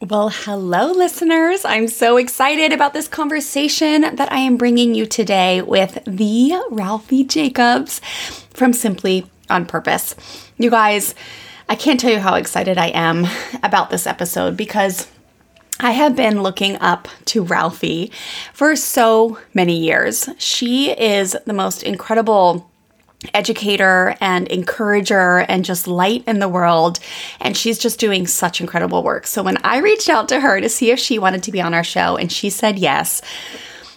Well, hello, listeners. I'm so excited about this conversation that I am bringing you today with the Ralphie Jacobs from Simply on Purpose. You guys, I can't tell you how excited I am about this episode because I have been looking up to Ralphie for so many years. She is the most incredible educator and encourager and just light in the world. And she's just doing such incredible work. So when I reached out to her to see if she wanted to be on our show and she said yes,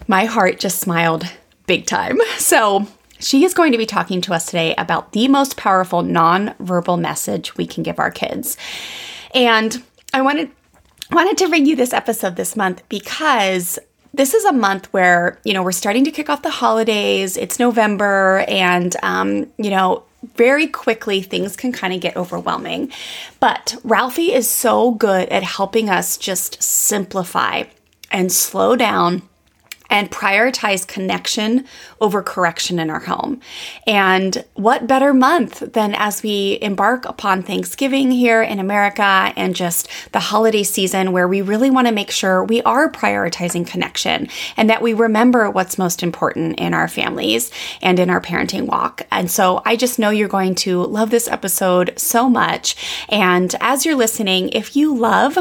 my heart just smiled big time. So she is going to be talking to us today about the most powerful non-verbal message we can give our kids. And I wanted wanted to bring you this episode this month because this is a month where, you know, we're starting to kick off the holidays. It's November, and, um, you know, very quickly things can kind of get overwhelming. But Ralphie is so good at helping us just simplify and slow down and prioritize connection over correction in our home. And what better month than as we embark upon Thanksgiving here in America and just the holiday season where we really want to make sure we are prioritizing connection and that we remember what's most important in our families and in our parenting walk. And so I just know you're going to love this episode so much. And as you're listening, if you love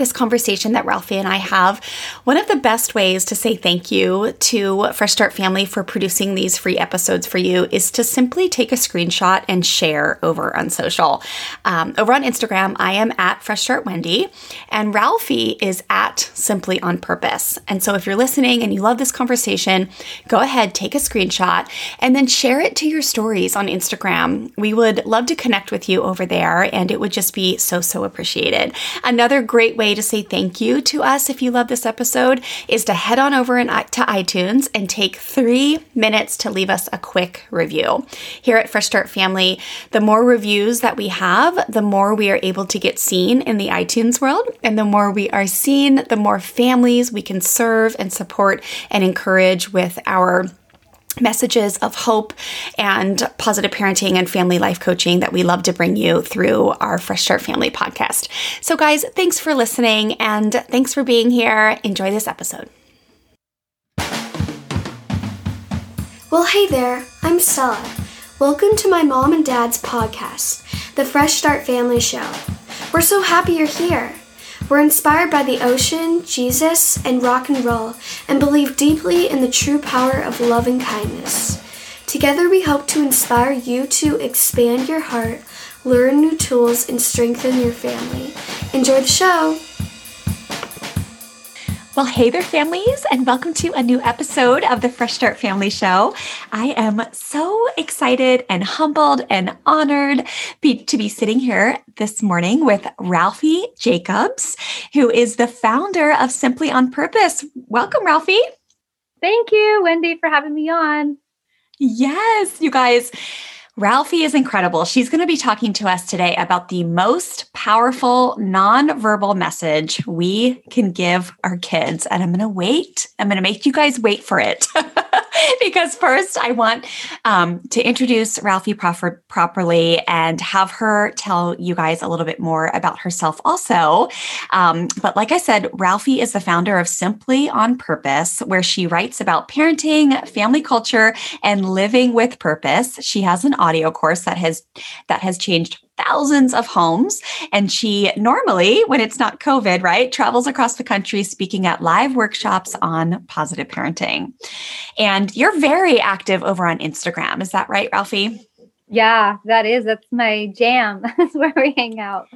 this conversation that Ralphie and I have, one of the best ways to say thank you to Fresh Start Family for producing these free episodes for you is to simply take a screenshot and share over on social. Um, over on Instagram, I am at Fresh Start Wendy, and Ralphie is at Simply on Purpose. And so if you're listening and you love this conversation, go ahead, take a screenshot, and then share it to your stories on Instagram. We would love to connect with you over there, and it would just be so, so appreciated. Another great way to say thank you to us if you love this episode is to head on over to iTunes and take three minutes to leave us a quick review. Here at Fresh Start Family, the more reviews that we have, the more we are able to get seen in the iTunes world. And the more we are seen, the more families we can serve and support and encourage with our messages of hope and positive parenting and family life coaching that we love to bring you through our Fresh Start Family podcast. So, guys, thanks for listening and thanks for being here. Enjoy this episode. Well, hey there, I'm Stella. Welcome to my mom and dad's podcast, the Fresh Start Family Show. We're so happy you're here. We're inspired by the ocean, Jesus, and rock and roll, and believe deeply in the true power of love and kindness. Together, we hope to inspire you to expand your heart, learn new tools, and strengthen your family. Enjoy the show! Well, hey there, families, and welcome to a new episode of the Fresh Start Family Show. I am so excited and humbled and honored be, to be sitting here this morning with Ralphie Jacobs, who is the founder of Simply on Purpose. Welcome, Ralphie. Thank you, Wendy, for having me on. Yes, you guys. Ralphie is incredible. She's going to be talking to us today about the most powerful nonverbal message we can give our kids. And I'm going to wait. I'm going to make you guys wait for it. because first, I want um, to introduce Ralphie proper- properly and have her tell you guys a little bit more about herself also. Um, but like I said, Ralphie is the founder of Simply on Purpose, where she writes about parenting, family culture, and living with purpose. She has an audio course that has that has changed thousands of homes. And she normally, when it's not COVID, right, travels across the country speaking at live workshops on positive parenting. And you're very active over on Instagram. Is that right, Ralphie? Yeah, that is. That's my jam. That's where we hang out.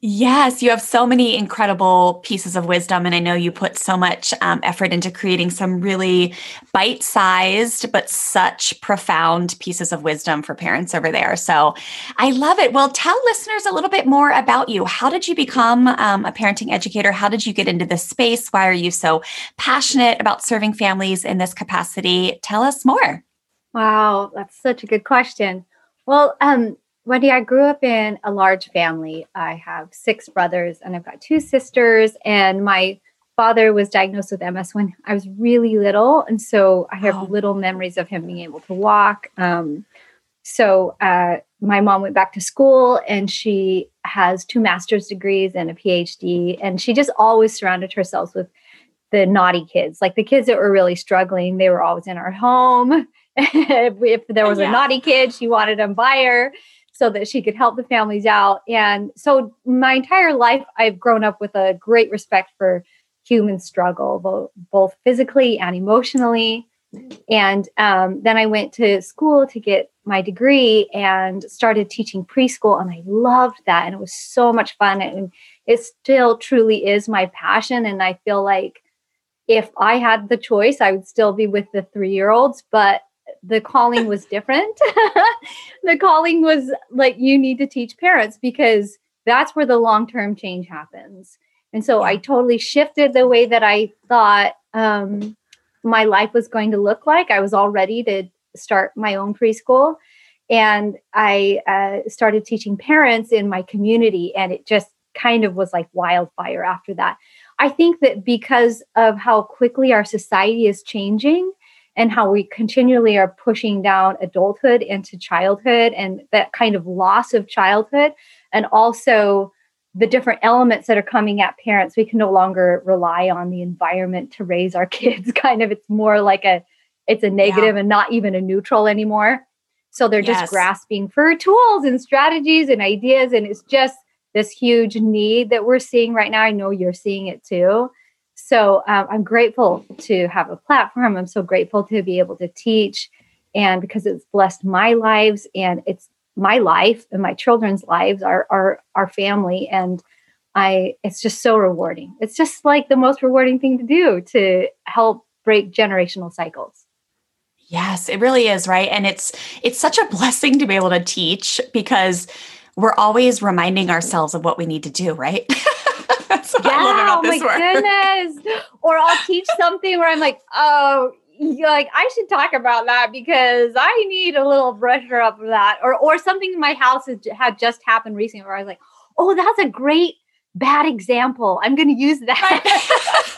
Yes, you have so many incredible pieces of wisdom. And I know you put so much um, effort into creating some really bite sized, but such profound pieces of wisdom for parents over there. So I love it. Well, tell listeners a little bit more about you. How did you become um, a parenting educator? How did you get into this space? Why are you so passionate about serving families in this capacity? Tell us more. Wow, that's such a good question. Well, um, Wendy, I grew up in a large family. I have six brothers and I've got two sisters, and my father was diagnosed with MS when I was really little. And so I have oh. little memories of him being able to walk. Um, so uh, my mom went back to school and she has two master's degrees and a PhD. And she just always surrounded herself with the naughty kids, like the kids that were really struggling. They were always in our home. if there was yeah. a naughty kid, she wanted them by her so that she could help the families out. And so my entire life, I've grown up with a great respect for human struggle, both, both physically and emotionally. And um, then I went to school to get my degree and started teaching preschool. And I loved that. And it was so much fun. And it still truly is my passion. And I feel like if I had the choice, I would still be with the three year olds. But the calling was different. the calling was like you need to teach parents because that's where the long term change happens. And so I totally shifted the way that I thought um, my life was going to look like. I was all ready to start my own preschool. And I uh, started teaching parents in my community, and it just kind of was like wildfire after that. I think that because of how quickly our society is changing, and how we continually are pushing down adulthood into childhood and that kind of loss of childhood and also the different elements that are coming at parents. We can no longer rely on the environment to raise our kids kind of. It's more like a it's a negative yeah. and not even a neutral anymore. So they're yes. just grasping for tools and strategies and ideas and it's just this huge need that we're seeing right now. I know you're seeing it too so um, I'm grateful to have a platform. I'm so grateful to be able to teach, and because it's blessed my lives and it's my life and my children's lives, our our our family, and I. It's just so rewarding. It's just like the most rewarding thing to do to help break generational cycles. Yes, it really is, right? And it's it's such a blessing to be able to teach because we're always reminding ourselves of what we need to do, right? That's what yeah, I love about oh this oh my goodness. or I'll teach something where I'm like, oh, like I should talk about that because I need a little brusher up of that. Or or something in my house has, had just happened recently where I was like, oh, that's a great bad example. I'm going to use that. I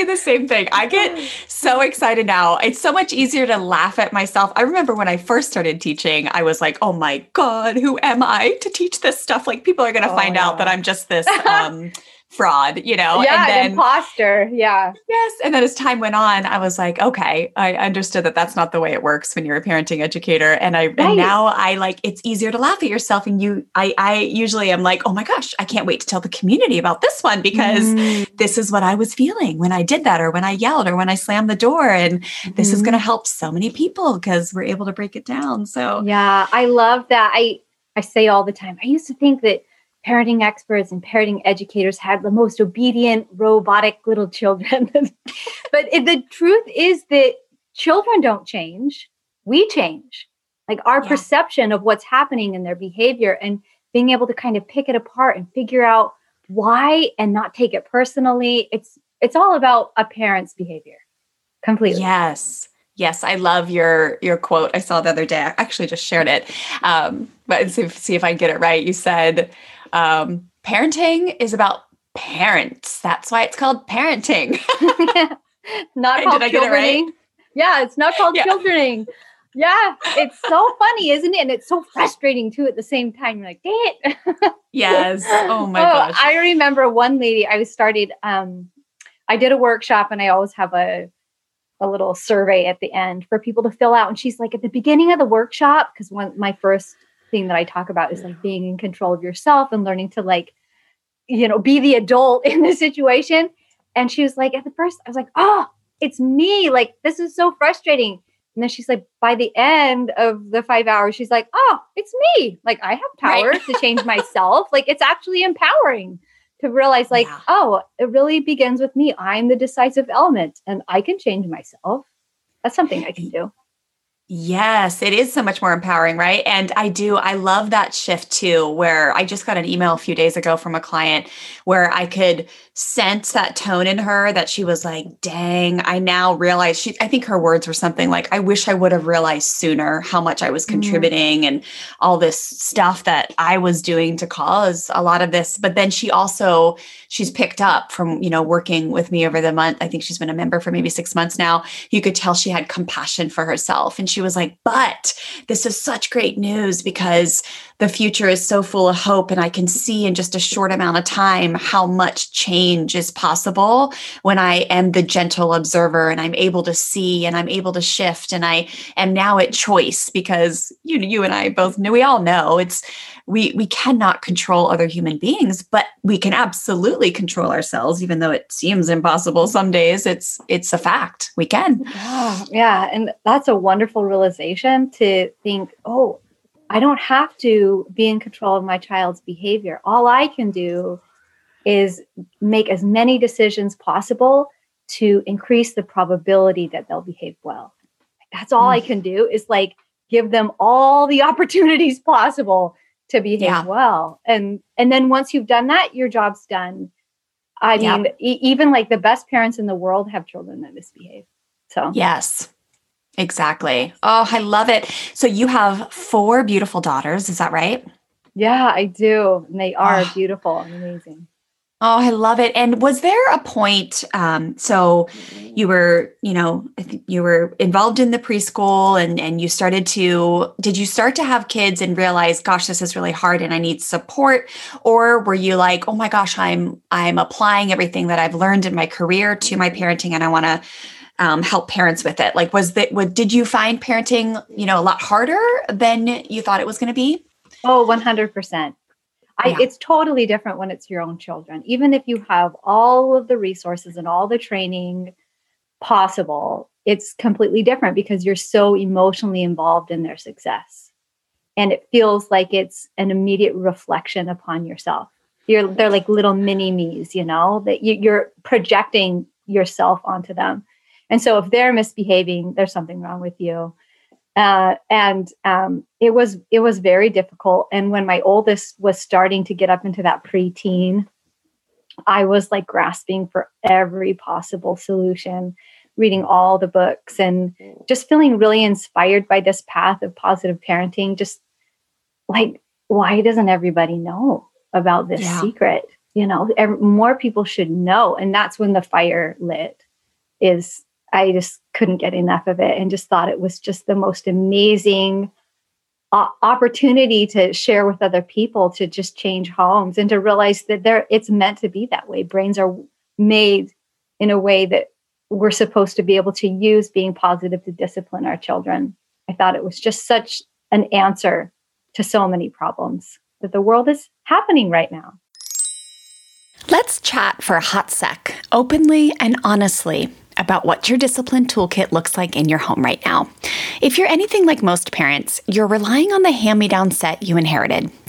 do the same thing. I get so excited now. It's so much easier to laugh at myself. I remember when I first started teaching, I was like, "Oh my god, who am I to teach this stuff? Like people are going to oh, find yeah. out that I'm just this um fraud, you know? Yeah, and then, imposter. Yeah. Yes. And then as time went on, I was like, okay, I understood that that's not the way it works when you're a parenting educator. And I, right. and now I like, it's easier to laugh at yourself. And you, I, I usually am like, oh my gosh, I can't wait to tell the community about this one because mm. this is what I was feeling when I did that or when I yelled or when I slammed the door. And mm. this is going to mm-hmm. help so many people because we're able to break it down. So yeah, I love that. I, I say all the time, I used to think that parenting experts and parenting educators had the most obedient, robotic little children. but it, the truth is that children don't change, we change. Like our yeah. perception of what's happening in their behavior and being able to kind of pick it apart and figure out why and not take it personally. It's it's all about a parent's behavior. Completely. Yes. Yes, I love your your quote. I saw the other day. I actually just shared it. Um, but see, see if I get it right. You said um, parenting is about parents. That's why it's called parenting. not called Did childrening. Right? Yeah, it's not called yeah. childrening. Yeah, it's so funny, isn't it? And it's so frustrating too at the same time. You're like, dang it. yes. Oh my oh, gosh. I remember one lady, I started, um, I did a workshop and I always have a a little survey at the end for people to fill out. And she's like, at the beginning of the workshop, because one my first thing that I talk about is like being in control of yourself and learning to like, you know, be the adult in the situation. And she was like, at the first, I was like, oh, it's me. Like, this is so frustrating. And then she's like, by the end of the five hours, she's like, oh, it's me. Like I have power right. to change myself. Like it's actually empowering to realize, like, yeah. oh, it really begins with me. I'm the decisive element and I can change myself. That's something I can do. Yes, it is so much more empowering, right? And I do, I love that shift too, where I just got an email a few days ago from a client where I could sense that tone in her that she was like, dang, I now realize she, I think her words were something like, I wish I would have realized sooner how much I was mm. contributing mm. and all this stuff that I was doing to cause a lot of this. But then she also, she's picked up from, you know, working with me over the month. I think she's been a member for maybe six months now. You could tell she had compassion for herself. And she was like, but this is such great news because the future is so full of hope. And I can see in just a short amount of time how much change is possible when I am the gentle observer and I'm able to see and I'm able to shift. And I am now at choice because you, you and I both know, we all know it's, we, we cannot control other human beings, but we can absolutely control ourselves, even though it seems impossible some days. It's, it's a fact. We can. Yeah. Yeah. And that's a wonderful realization to think, oh, I don't have to be in control of my child's behavior. All I can do is make as many decisions possible to increase the probability that they'll behave well. That's all mm. I can do is like give them all the opportunities possible to behave yeah. well. And and then once you've done that, your job's done. I yeah. mean, e- even like the best parents in the world have children that misbehave. So yes, Exactly. Oh, I love it. So you have four beautiful daughters, is that right? Yeah, I do. And they are oh. beautiful and amazing. Oh, I love it. And was there a point? Um, so you were, you know, I think you were involved in the preschool and and you started to did you start to have kids and realize, gosh, this is really hard and I need support? Or were you like, oh my gosh, I'm I'm applying everything that I've learned in my career to my parenting and I want to um, help parents with it? Like, was that, what, did you find parenting, you know, a lot harder than you thought it was going to be? Oh, 100%. I, yeah. It's totally different when it's your own children. Even if you have all of the resources and all the training possible, it's completely different because you're so emotionally involved in their success. And it feels like it's an immediate reflection upon yourself. You're, they're like little mini me's, you know, that you, you're projecting yourself onto them. And so if they're misbehaving, there's something wrong with you. Uh, and um, it was it was very difficult. And when my oldest was starting to get up into that preteen, I was like grasping for every possible solution, reading all the books, and just feeling really inspired by this path of positive parenting. Just like, why doesn't everybody know about this yeah. secret? You know, every, more people should know, and that's when the fire lit. Is I just couldn't get enough of it and just thought it was just the most amazing uh, opportunity to share with other people to just change homes and to realize that there it's meant to be that way. Brains are made in a way that we're supposed to be able to use being positive to discipline our children. I thought it was just such an answer to so many problems that the world is happening right now. Let's chat for a hot sec, openly and honestly, about what your discipline toolkit looks like in your home right now. If you're anything like most parents, you're relying on the hand me down set you inherited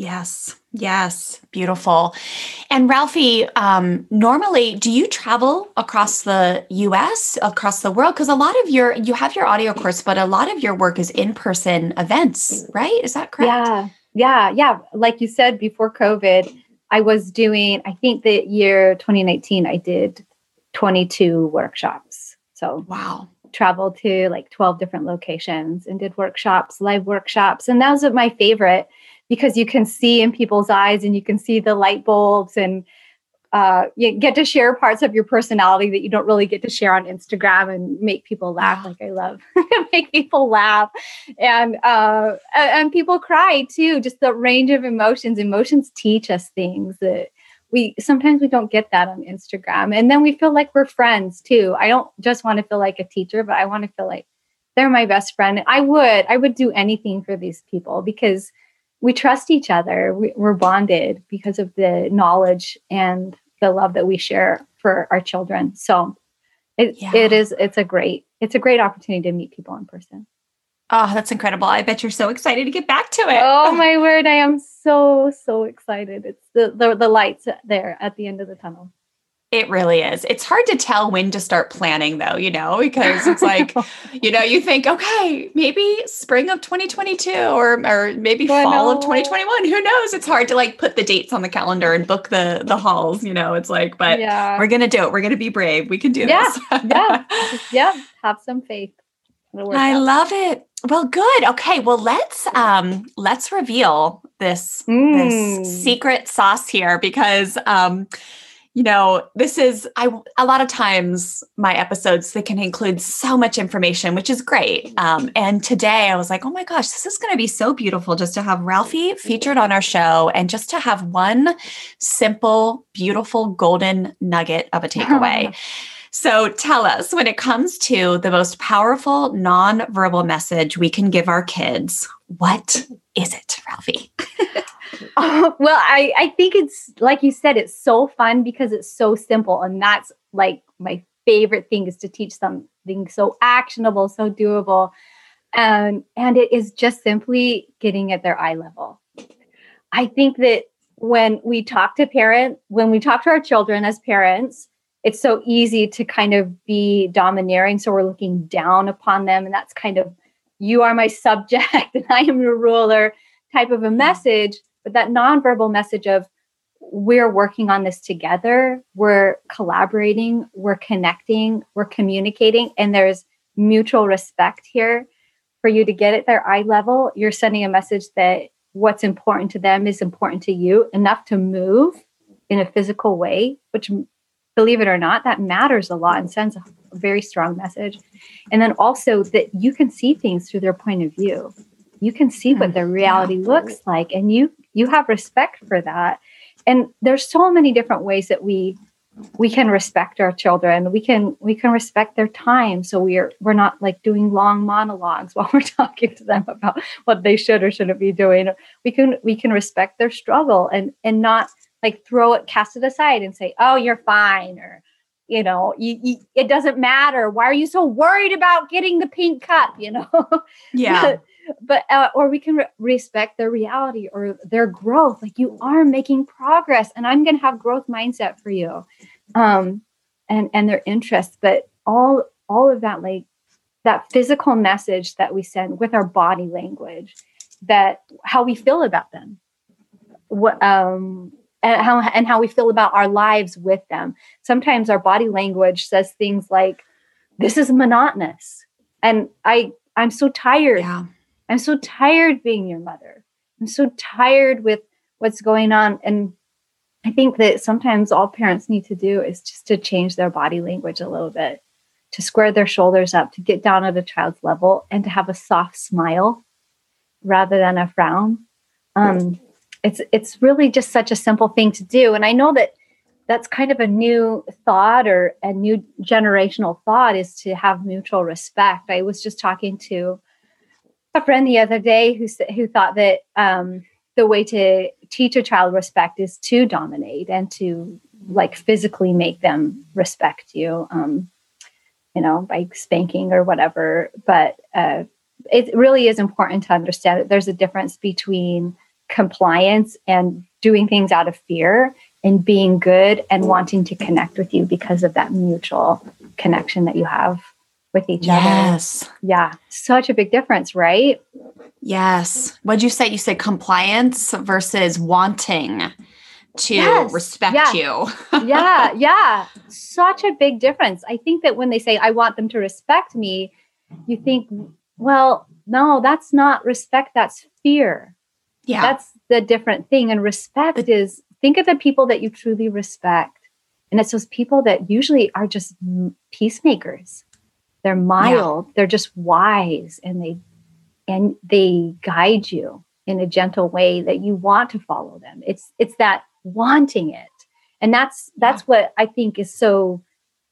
Yes, yes, beautiful. And Ralphie, um, normally, do you travel across the U.S., across the world? Because a lot of your you have your audio course, but a lot of your work is in person events, right? Is that correct? Yeah, yeah, yeah. Like you said before COVID, I was doing. I think the year 2019, I did 22 workshops. So wow, traveled to like 12 different locations and did workshops, live workshops, and that was my favorite because you can see in people's eyes and you can see the light bulbs and uh, you get to share parts of your personality that you don't really get to share on Instagram and make people laugh. Like I love make people laugh, and uh, and people cry too. Just the range of emotions. Emotions teach us things that we sometimes we don't get that on Instagram, and then we feel like we're friends too. I don't just want to feel like a teacher, but I want to feel like they're my best friend. I would I would do anything for these people because we trust each other. We, are bonded because of the knowledge and the love that we share for our children. So it, yeah. it is it's a great it's a great opportunity to meet people in person. Oh, that's incredible. I bet you're so excited to get back to it. Oh my word, I am so so excited. It's the the, the lights there at the end of the tunnel. It really is. It's hard to tell when to start planning, though, you know, because it's like, you know, you think, okay, maybe spring of 2022 or, or maybe fall of 2021. Who knows? It's hard to like put the dates on the calendar and book the the halls, you know. It's like, but yeah. we're gonna do it. We're gonna be brave. We can do yeah. this. yeah. Yeah. Have some faith. I out. love it. Well, good. Okay. Well, let's um let's reveal this mm. this secret sauce here because um you know this is i a lot of times my episodes they can include so much information which is great. Um, and today i was like oh my gosh this is going to be so beautiful just to have ralphie featured on our show and just to have one simple beautiful golden nugget of a takeaway So tell us when it comes to the most powerful non-verbal message we can give our kids, what is it, Ralphie? Uh, well, I, I think it's like you said, it's so fun because it's so simple. And that's like my favorite thing is to teach something so actionable, so doable. Um, and it is just simply getting at their eye level. I think that when we talk to parents, when we talk to our children as parents, it's so easy to kind of be domineering. So we're looking down upon them. And that's kind of, you are my subject and I am your ruler type of a mm-hmm. message but that nonverbal message of we're working on this together, we're collaborating, we're connecting, we're communicating, and there's mutual respect here for you to get at their eye level. You're sending a message that what's important to them is important to you enough to move in a physical way, which believe it or not, that matters a lot and sends a very strong message. And then also that you can see things through their point of view. You can see what their mm, reality looks like, and you you have respect for that and there's so many different ways that we we can respect our children we can we can respect their time so we're we're not like doing long monologues while we're talking to them about what they should or shouldn't be doing we can we can respect their struggle and and not like throw it cast it aside and say oh you're fine or you know you, you, it doesn't matter. Why are you so worried about getting the pink cup? You know? Yeah. But uh, or we can re- respect their reality or their growth. Like you are making progress and i'm going to have growth mindset for you. Um and and their interests. But all all of that like that physical message that we send with our body language that how we feel about them. What um and how and how we feel about our lives with them sometimes our body language says things like this is monotonous and i i'm so tired yeah I'm so tired being your mother. I'm so tired with what's going on. And I think that sometimes all parents need to do is just to change their body language a little bit, to square their shoulders up, to get down at a child's level, and to have a soft smile rather than a frown. Um, it's it's really just such a simple thing to do, and I know that that's kind of a new thought or a new generational thought is to have mutual respect. I was just talking to a friend the other day who who thought that um, the way to teach a child respect is to dominate and to like physically make them respect you, um, you know, by spanking or whatever. But uh, it really is important to understand that there's a difference between compliance and doing things out of fear and being good and wanting to connect with you because of that mutual connection that you have with each yes. other. Yes. Yeah. Such a big difference, right? Yes. What'd you say? You said compliance versus wanting to yes. respect yeah. you. yeah. Yeah. Such a big difference. I think that when they say, I want them to respect me, you think, well, no, that's not respect. That's fear. Yeah. That's the different thing. And respect is think of the people that you truly respect. And it's those people that usually are just peacemakers they're mild yeah. they're just wise and they and they guide you in a gentle way that you want to follow them it's it's that wanting it and that's that's yeah. what i think is so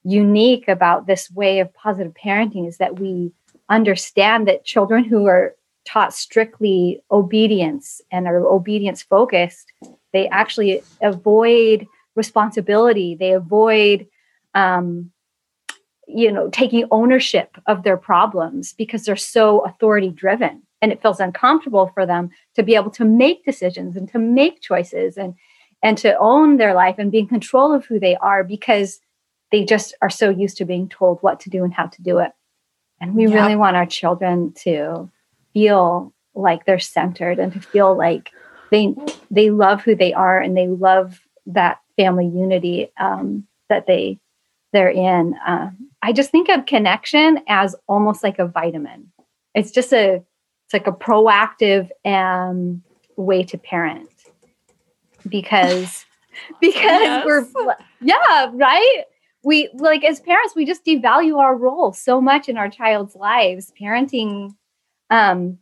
unique about this way of positive parenting is that we understand that children who are taught strictly obedience and are obedience focused they actually avoid responsibility. They avoid um, you know taking ownership of their problems because they're so authority driven and it feels uncomfortable for them to be able to make decisions and to make choices and and to own their life and be in control of who they are because they just are so used to being told what to do and how to do it. And we really want our children to feel like they're centered and to feel like they they love who they are and they love that family unity um, that they they're in. Uh, I just think of connection as almost like a vitamin. It's just a it's like a proactive um, way to parent because because yes. we're yeah right we like as parents we just devalue our role so much in our child's lives parenting um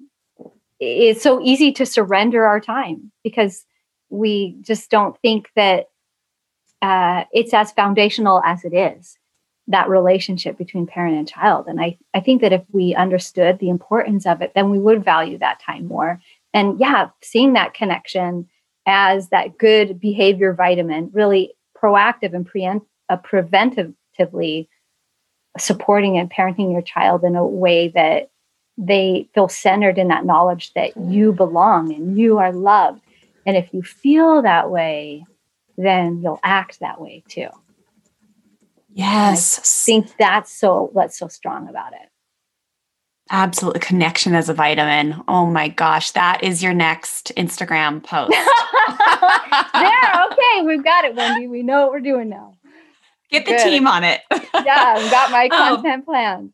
it's so easy to surrender our time because we just don't think that uh, it's as foundational as it is that relationship between parent and child. And I, I think that if we understood the importance of it, then we would value that time more. And yeah, seeing that connection as that good behavior vitamin, really proactive and preempt, uh, preventatively supporting and parenting your child in a way that they feel centered in that knowledge that you belong and you are loved. And if you feel that way, then you'll act that way too. Yes. I think that's so what's so strong about it. Absolutely. Connection as a vitamin. Oh my gosh. That is your next Instagram post. there. Okay. We've got it, Wendy. We know what we're doing now. Get the Good. team on it. yeah. I've got my oh. content oh. planned.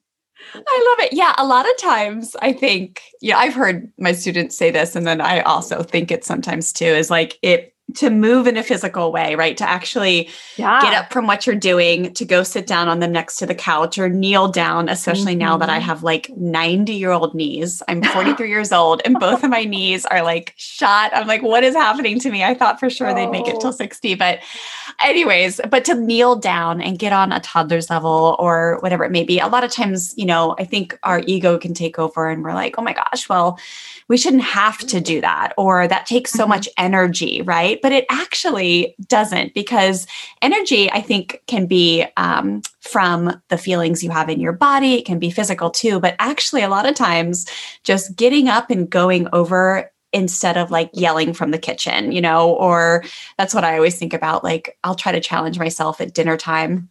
I love it. Yeah, a lot of times I think, yeah, I've heard my students say this, and then I also think it sometimes too, is like it to move in a physical way, right? To actually Yeah. get up from what you're doing, to go sit down on them next to the couch or kneel down, especially now that I Mhm. have like 90 year old knees. I'm 43 years old and both of my knees are like shot. I'm like, what is happening to me? I thought for sure they'd make it Oh. till 60, but anyways, but to kneel down and get on a toddler's level or whatever it may be, a lot of times, you know, I think our ego can take over and we're like, oh my gosh, well, we shouldn't have to do that or that takes so Mhm. much energy, right? But it actually doesn't because energy, I think, can be um, from the feelings you have in your body. It can be physical too, but actually, a lot of times, just getting up and going over instead of like yelling from the kitchen, you know, or that's what I always think about. Like, I'll try to challenge myself at dinner time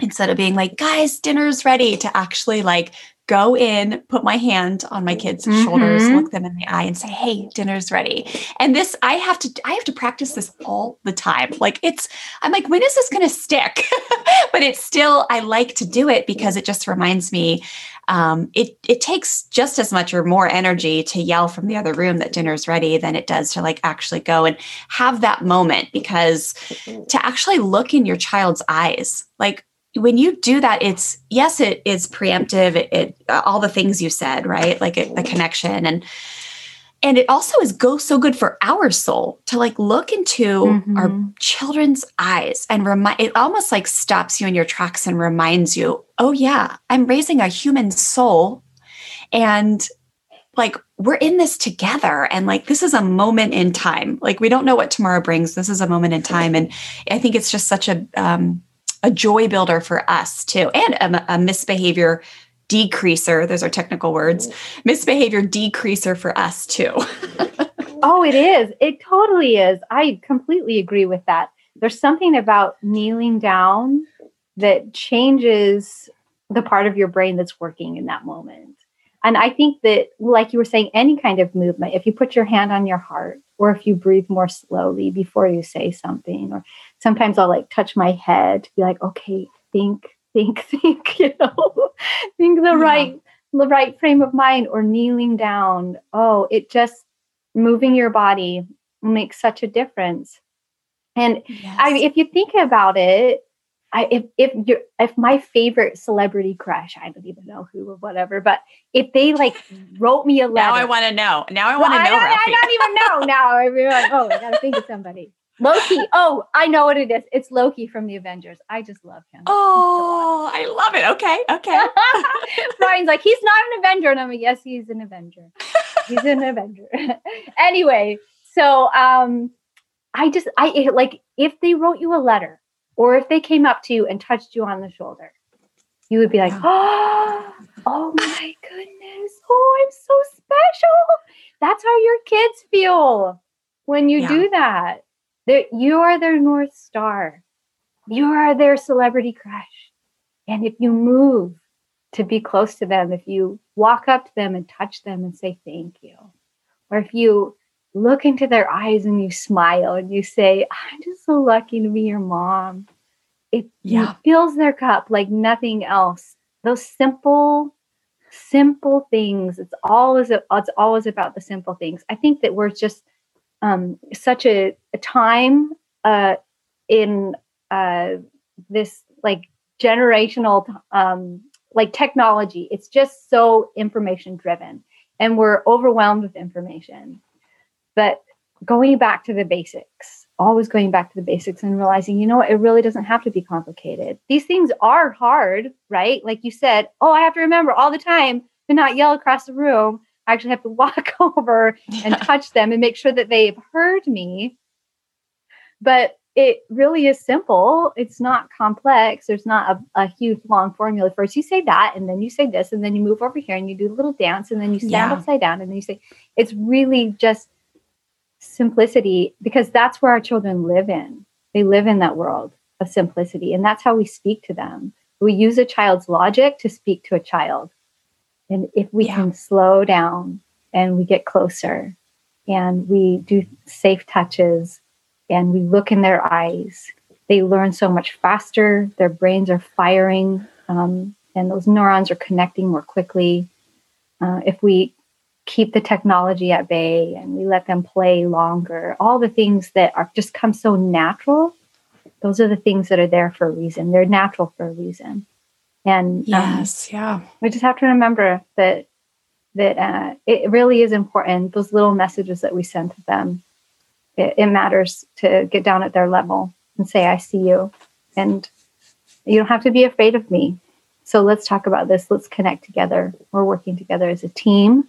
instead of being like, guys, dinner's ready to actually like go in, put my hand on my kids' shoulders, Mhm. look them in the eye and say, "Hey, dinner's ready." And this I have to I have to practice this all the time. Like it's I'm like, when is this going to stick? but it's still I like to do it because it just reminds me um, it it takes just as much or more energy to yell from the other room that dinner's ready than it does to like actually go and have that moment because to actually look in your child's eyes like when you do that it's yes it is preemptive it, it all the things you said right? Like it, the connection. And and it also is go so good for our soul to like look into our Mhm. children's eyes and remind it almost like stops you in your tracks and reminds you oh yeah i'm raising a human soul. And like we're in this together. And like this is a moment in time. Like we don't know what tomorrow brings. This is a moment in time. And i think it's just such a um a joy builder for us too and a, a misbehavior decreaser those are technical words misbehavior decreaser for us too Oh, it is. It totally is. I completely agree with that. There's something about kneeling down that changes the part of your brain that's working in that moment. And I think that, like you were saying, any kind of movement, if you put your hand on your heart or if you breathe more slowly before you say something, or sometimes I'll like touch my head to be like, okay, think, think, think, you know, think the Yeah. right, the right frame of mind or kneeling down. Oh, it just, moving your body makes such a difference. And I if you think about it, I, if if you if my favorite celebrity crush, I don't even know who or whatever, but if they like wrote me a letter, now i want to know now i want to know I, Ralphie. I don't even know now. I mean, like, oh, I gotta think of somebody. Loki. Oh, I know what it is. It's Loki from the Avengers. I just love him. oh i love it okay okay Brian's like, he's not an Avenger. And I'm like, yes, he's an Avenger. He's an Avenger. anyway, so um, I just, I it- like, if they wrote you a letter or if they came up to you and touched you on the shoulder, you would be like, oh, oh my goodness. Oh, I'm so special. That's how your kids feel when you Yeah. do that. That you are their North Star. You are their celebrity crush. And if you move to be close to them, if you walk up to them and touch them and say thank you, or if you look into their eyes and you smile and you say, I'm just so lucky to be your mom, it Yeah. fills their cup like nothing else. Those simple, simple things. It's always it's always about the simple things. I think that we're just um, such a, a time uh, in uh, this like generational um, like technology. It's just so information driven, and we're overwhelmed with information. But going back to the basics, always going back to the basics and realizing, you know what, it really doesn't have to be complicated. These things are hard, right? Like you said, oh, I have to remember all the time to not yell across the room. I actually have to walk over and touch them and make sure that they've heard me. But it really is simple. It's not complex. There's not a, a huge long formula. First, you say that, and then you say this, and then you move over here and you do a little dance, and then you stand Yeah. upside down, and then you say, it's really just simplicity because that's where our children live in. They live in that world of simplicity, and that's how we speak to them. We use a child's logic to speak to a child. And if we Yeah. can slow down and we get closer and we do safe touches and we look in their eyes, they learn so much faster. Their brains are firing um, and those neurons are connecting more quickly. Uh, if we keep the technology at bay and we let them play longer. All the things that are just come so natural. Those are the things that are there for a reason. They're natural for a reason. And um, yes, um, yeah. We just have to remember that that uh, it really is important. Those little messages that we send to them, it, it matters to get down at their level and say, "I see you," and you don't have to be afraid of me. So let's talk about this. Let's connect together. We're working together as a team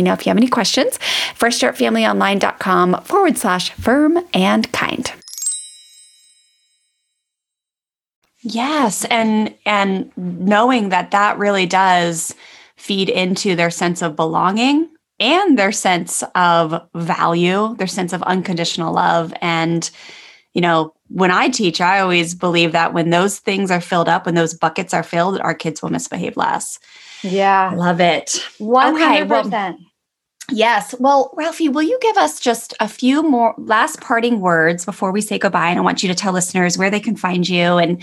me know if you have any questions. FreshStartFamilyOnline.com forward slash firm and kind. Yes, and and knowing that that really does feed into their sense of belonging and their sense of value, their sense of unconditional love and you know, when I teach, I always believe that when those things are filled up, when those buckets are filled, our kids will misbehave less. Yeah. Love it. 100%. Okay, well, Yes. Well, Ralphie, will you give us just a few more last parting words before we say goodbye? And I want you to tell listeners where they can find you and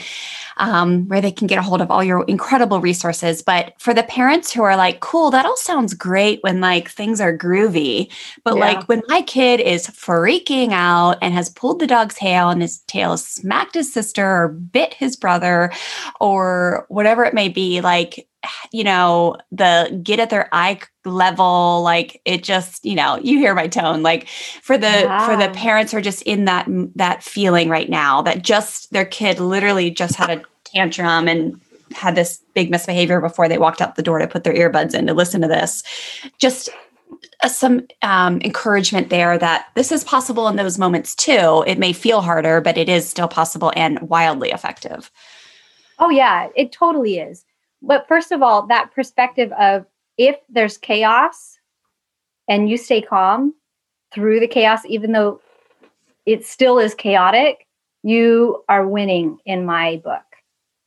um, where they can get a hold of all your incredible resources. But for the parents who are like, cool, that all sounds great when like things are groovy. But yeah. like when my kid is freaking out and has pulled the dog's tail and his tail smacked his sister or bit his brother or whatever it may be, like, you know, the get at their eye level, like it just, you know, you hear my tone. Like for the yeah. for the parents who are just in that that feeling right now that just their kid literally just had a tantrum and had this big misbehavior before they walked out the door to put their earbuds in to listen to this. Just uh, some um, encouragement there that this is possible in those moments too. It may feel harder, but it is still possible and wildly effective. Oh, yeah, it totally is. But first of all, that perspective of if there's chaos and you stay calm through the chaos, even though it still is chaotic, you are winning in my book.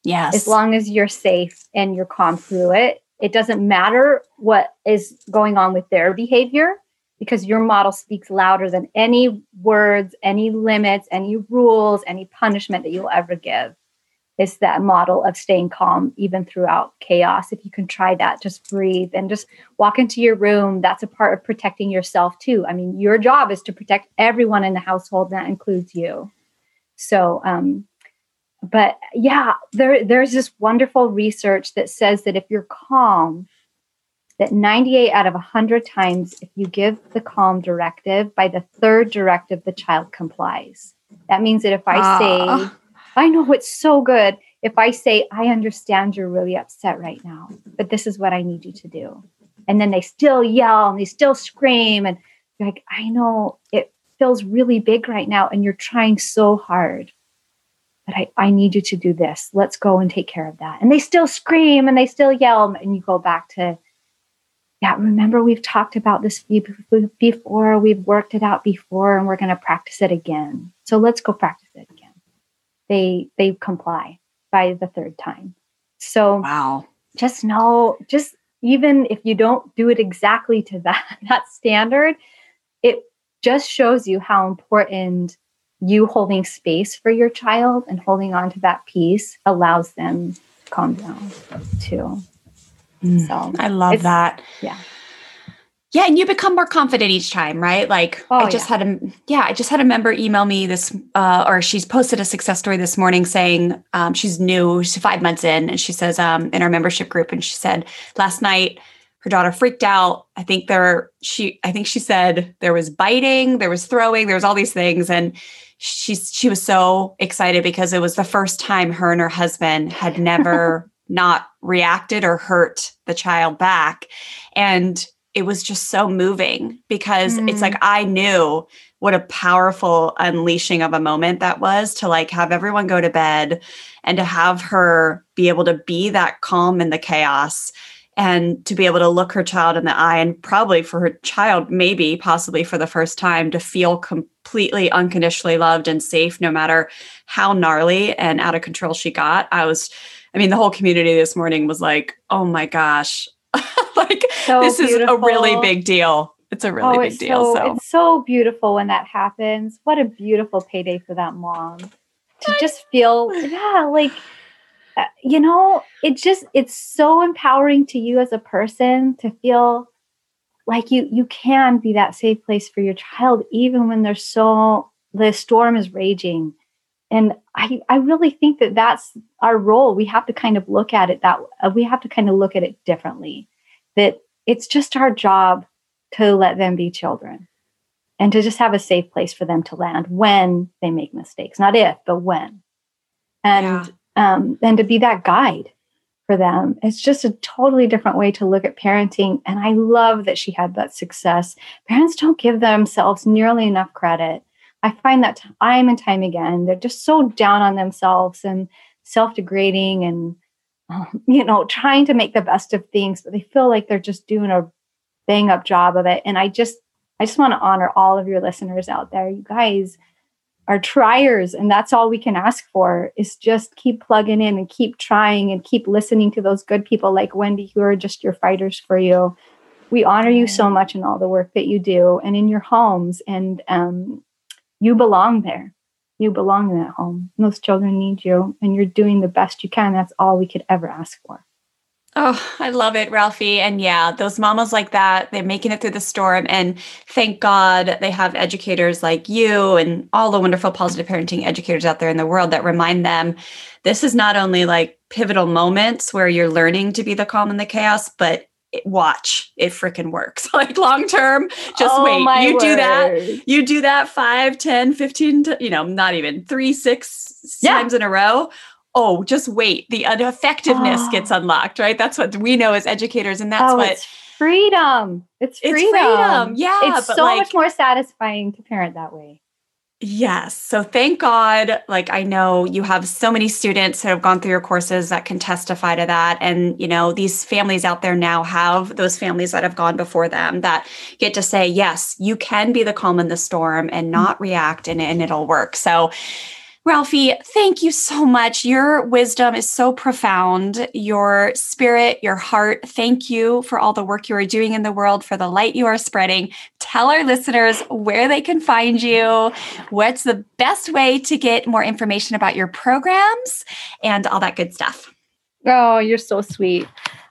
Yes. As long as you're safe and you're calm through it, it doesn't matter what is going on with their behavior because your model speaks louder than any words, any limits, any rules, any punishment that you'll ever give is that model of staying calm even throughout chaos. If you can try that, just breathe and just walk into your room. That's a part of protecting yourself too. I mean, your job is to protect everyone in the household, and that includes you. So, um, but yeah, there there's this wonderful research that says that if you're calm, that 98 out of 100 times, if you give the calm directive, by the third directive, the child complies. That means that if I uh. say, I know it's so good. If I say, I understand you're really upset right now, but this is what I need you to do. And then they still yell and they still scream. And like, I know it feels really big right now and you're trying so hard but I, I need you to do this. Let's go and take care of that. And they still scream and they still yell. And you go back to, yeah, remember we've talked about this before, we've worked it out before, and we're going to practice it again. So let's go practice it again. They they comply by the third time. So wow. Just know, just even if you don't do it exactly to that that standard, it just shows you how important you holding space for your child and holding on to that peace allows them to calm down too. Mm, so I love that. Yeah. Yeah, and you become more confident each time, right? Like oh, I just yeah. had a yeah, I just had a member email me this, uh, or she's posted a success story this morning saying um, she's new, she's five months in, and she says um, in our membership group, and she said last night her daughter freaked out. I think there she I think she said there was biting, there was throwing, there was all these things, and she's she was so excited because it was the first time her and her husband had never not reacted or hurt the child back and it was just so moving because mm. it's like I knew what a powerful unleashing of a moment that was to like have everyone go to bed and to have her be able to be that calm in the chaos and to be able to look her child in the eye and probably for her child maybe possibly for the first time to feel completely unconditionally loved and safe no matter how gnarly and out of control she got i was i mean the whole community this morning was like oh my gosh like so this beautiful. is a really big deal it's a really oh, big deal so, so it's so beautiful when that happens what a beautiful payday for that mom to just feel yeah like uh, you know, it just it's so empowering to you as a person to feel like you you can be that safe place for your child even when there's so the storm is raging. And I I really think that that's our role. We have to kind of look at it that uh, we have to kind of look at it differently. That it's just our job to let them be children and to just have a safe place for them to land when they make mistakes not if but when and yeah um, and to be that guide for them. It's just a totally different way to look at parenting. And I love that she had that success. Parents don't give themselves nearly enough credit. I find that time and time again, they're just so down on themselves and self degrading and, you know, trying to make the best of things, but they feel like they're just doing a bang up job of it. And I just, I just want to honor all of your listeners out there. You guys, are triers and that's all we can ask for is just keep plugging in and keep trying and keep listening to those good people like wendy who are just your fighters for you we honor you so much in all the work that you do and in your homes and um, you belong there you belong in that home those children need you and you're doing the best you can that's all we could ever ask for Oh, I love it, Ralphie. And yeah, those mamas like that, they're making it through the storm. And thank God they have educators like you and all the wonderful positive parenting educators out there in the world that remind them this is not only like pivotal moments where you're learning to be the calm in the chaos, but watch it freaking works like long term just oh, wait you word. do that you do that 5 10 15 you know not even three six yeah. times in a row oh, just wait, the uh, effectiveness oh. gets unlocked, right? That's what we know as educators. And that's oh, what it's freedom. It's freedom. It's freedom. Yeah. It's so like, much more satisfying to parent that way. Yes. So thank God, like I know you have so many students that have gone through your courses that can testify to that. And, you know, these families out there now have those families that have gone before them that get to say, yes, you can be the calm in the storm and not mm-hmm. react and, and it'll work. So Ralphie, thank you so much. Your wisdom is so profound. Your spirit, your heart, thank you for all the work you are doing in the world, for the light you are spreading. Tell our listeners where they can find you, what's the best way to get more information about your programs, and all that good stuff. Oh, you're so sweet.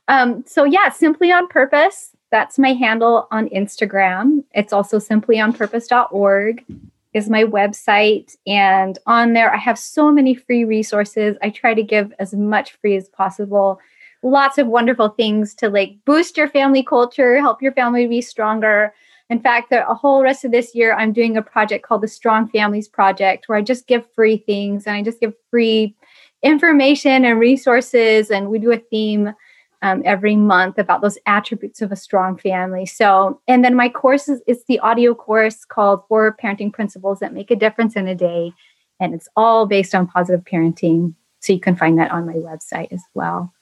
Um, so, yeah, Simply on Purpose. That's my handle on Instagram. It's also simplyonpurpose.org. is my website. And on there, I have so many free resources. I try to give as much free as possible. Lots of wonderful things to like boost your family culture, help your family be stronger. In fact, the whole rest of this year, I'm doing a project called the Strong Families Project, where I just give free things and I just give free information and resources. And we do a theme um, every month about those attributes of a strong family. So, and then my course is it's the audio course called Four Parenting Principles That Make a Difference in a Day. And it's all based on positive parenting. So you can find that on my website as well.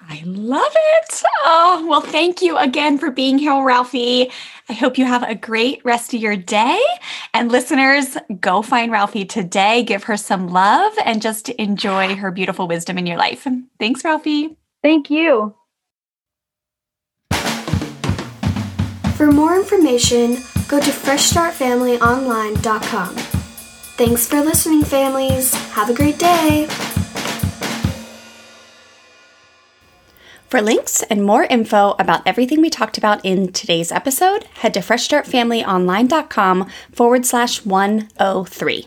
I love it. Oh, well, thank you again for being here, Ralphie. I hope you have a great rest of your day. And listeners, go find Ralphie today, give her some love, and just enjoy her beautiful wisdom in your life. Thanks, Ralphie. Thank you. For more information, go to freshstartfamilyonline.com. Thanks for listening, families. Have a great day. For links and more info about everything we talked about in today's episode, head to freshstartfamilyonline.com forward slash 103.